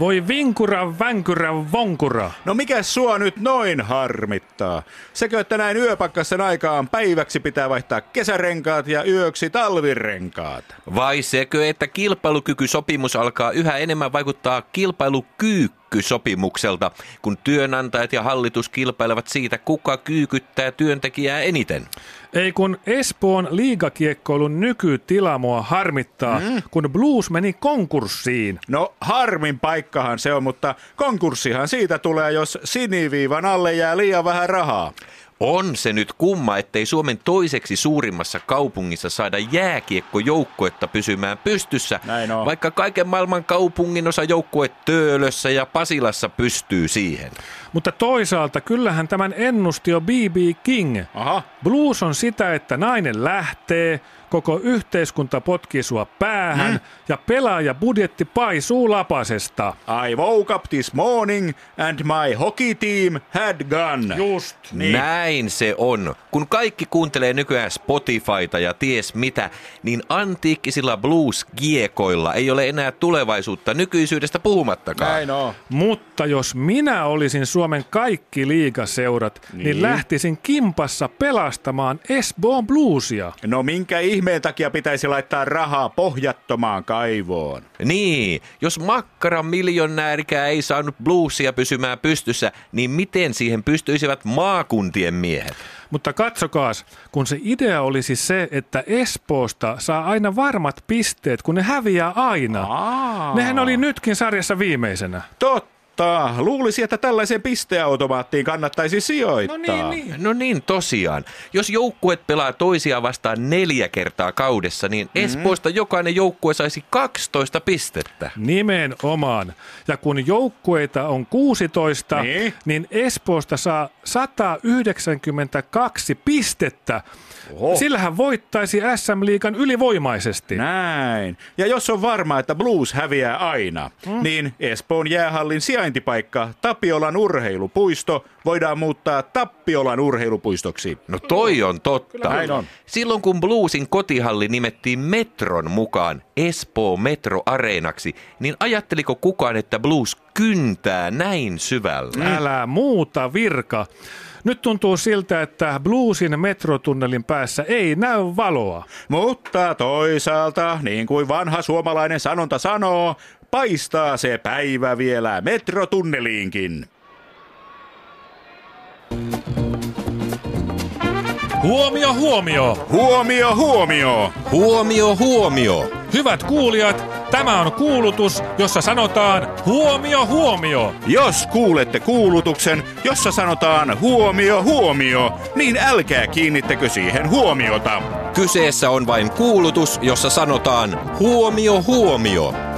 Voi vinkura, vänkyrä, vonkura. No mikä sua nyt noin harmittaa? Sekö, että näin yöpakkasen aikaan päiväksi pitää vaihtaa kesärenkaat ja yöksi talvirenkaat? Vai sekö, että kilpailukykysopimus alkaa yhä enemmän vaikuttaa kilpailukyykkysopimukselta, kun työnantajat ja hallitus kilpailevat siitä, kuka kyykyttää työntekijää eniten? Ei kun Espoon liigakiekkoilun nykytila mua harmittaa, mm. kun Blues meni konkurssiin. No harmin paikkahan se on, mutta konkurssihan siitä tulee, jos siniviivan alle jää liian vähän rahaa. On se nyt kumma, ettei Suomen toiseksi suurimmassa kaupungissa saada jääkiekkojoukkuetta pysymään pystyssä, Näin on. vaikka kaiken maailman kaupungin osa joukkue Töölössä ja Pasilassa pystyy siihen. Mutta toisaalta kyllähän tämän ennusti jo B.B. King. Aha. Blues on sitä, että nainen lähtee, koko yhteiskunta potkii sua päähän mm. ja pelaaja budjetti paisuu lapasesta. I woke up this morning and my hockey team had gun. Just. Niin. Näin se on. Kun kaikki kuuntelee nykyään Spotifyta ja ties mitä, niin antiikkisilla blues-giekoilla ei ole enää tulevaisuutta nykyisyydestä puhumattakaan. Näin on. Mutta jos minä olisin Suomen kaikki liigaseurat, niin, niin lähtisin kimpassa pelastamaan Esboon Bluesia. No minkä ihmeen takia pitäisi laittaa rahaa pohjattomaan kaivoon? Niin, jos makkaran miljonäärikään ei saanut bluesia pysymään pystyssä, niin miten siihen pystyisivät maakuntien miehet? Mutta katsokaas, kun se idea olisi se, että Espoosta saa aina varmat pisteet, kun ne häviää aina. Aa. Nehän oli nytkin sarjassa viimeisenä. Totta. Luulisi, että tällaiseen pisteautomaattiin kannattaisi sijoittaa. No niin, tosiaan. Jos joukkuet pelaa toisiaan vastaan neljä kertaa kaudessa, niin Mm. Espoosta jokainen joukkue saisi 12 pistettä. Nimenomaan. Ja kun joukkueita on 16, Niin. niin Espoosta saa 192 pistettä. Oho. Sillähän voittaisi SM-liikan ylivoimaisesti. Näin. Ja jos on varma, että Blues häviää aina, mm. niin Espoon jäähallin sijaintipaikka Tapiolan urheilupuisto voidaan muuttaa Tappiolan urheilupuistoksi. No toi on totta. Näin on. Silloin kun Bluesin kotihalli nimettiin Metron mukaan Espoo Metro Areenaksi, niin ajatteliko kukaan, että Blues kyntää näin syvällä? Älä muuta virka. Nyt tuntuu siltä, että Bluesin metrotunnelin päässä ei näy valoa. Mutta toisaalta, niin kuin vanha suomalainen sanonta sanoo, paistaa se päivä vielä metrotunneliinkin. Huomio, huomio! Huomio, huomio! Huomio, huomio! Hyvät kuulijat, tämä on kuulutus, jossa sanotaan huomio, huomio. Jos kuulette kuulutuksen, jossa sanotaan huomio, huomio, niin älkää kiinnittäkö siihen huomiota. Kyseessä on vain kuulutus, jossa sanotaan huomio, huomio.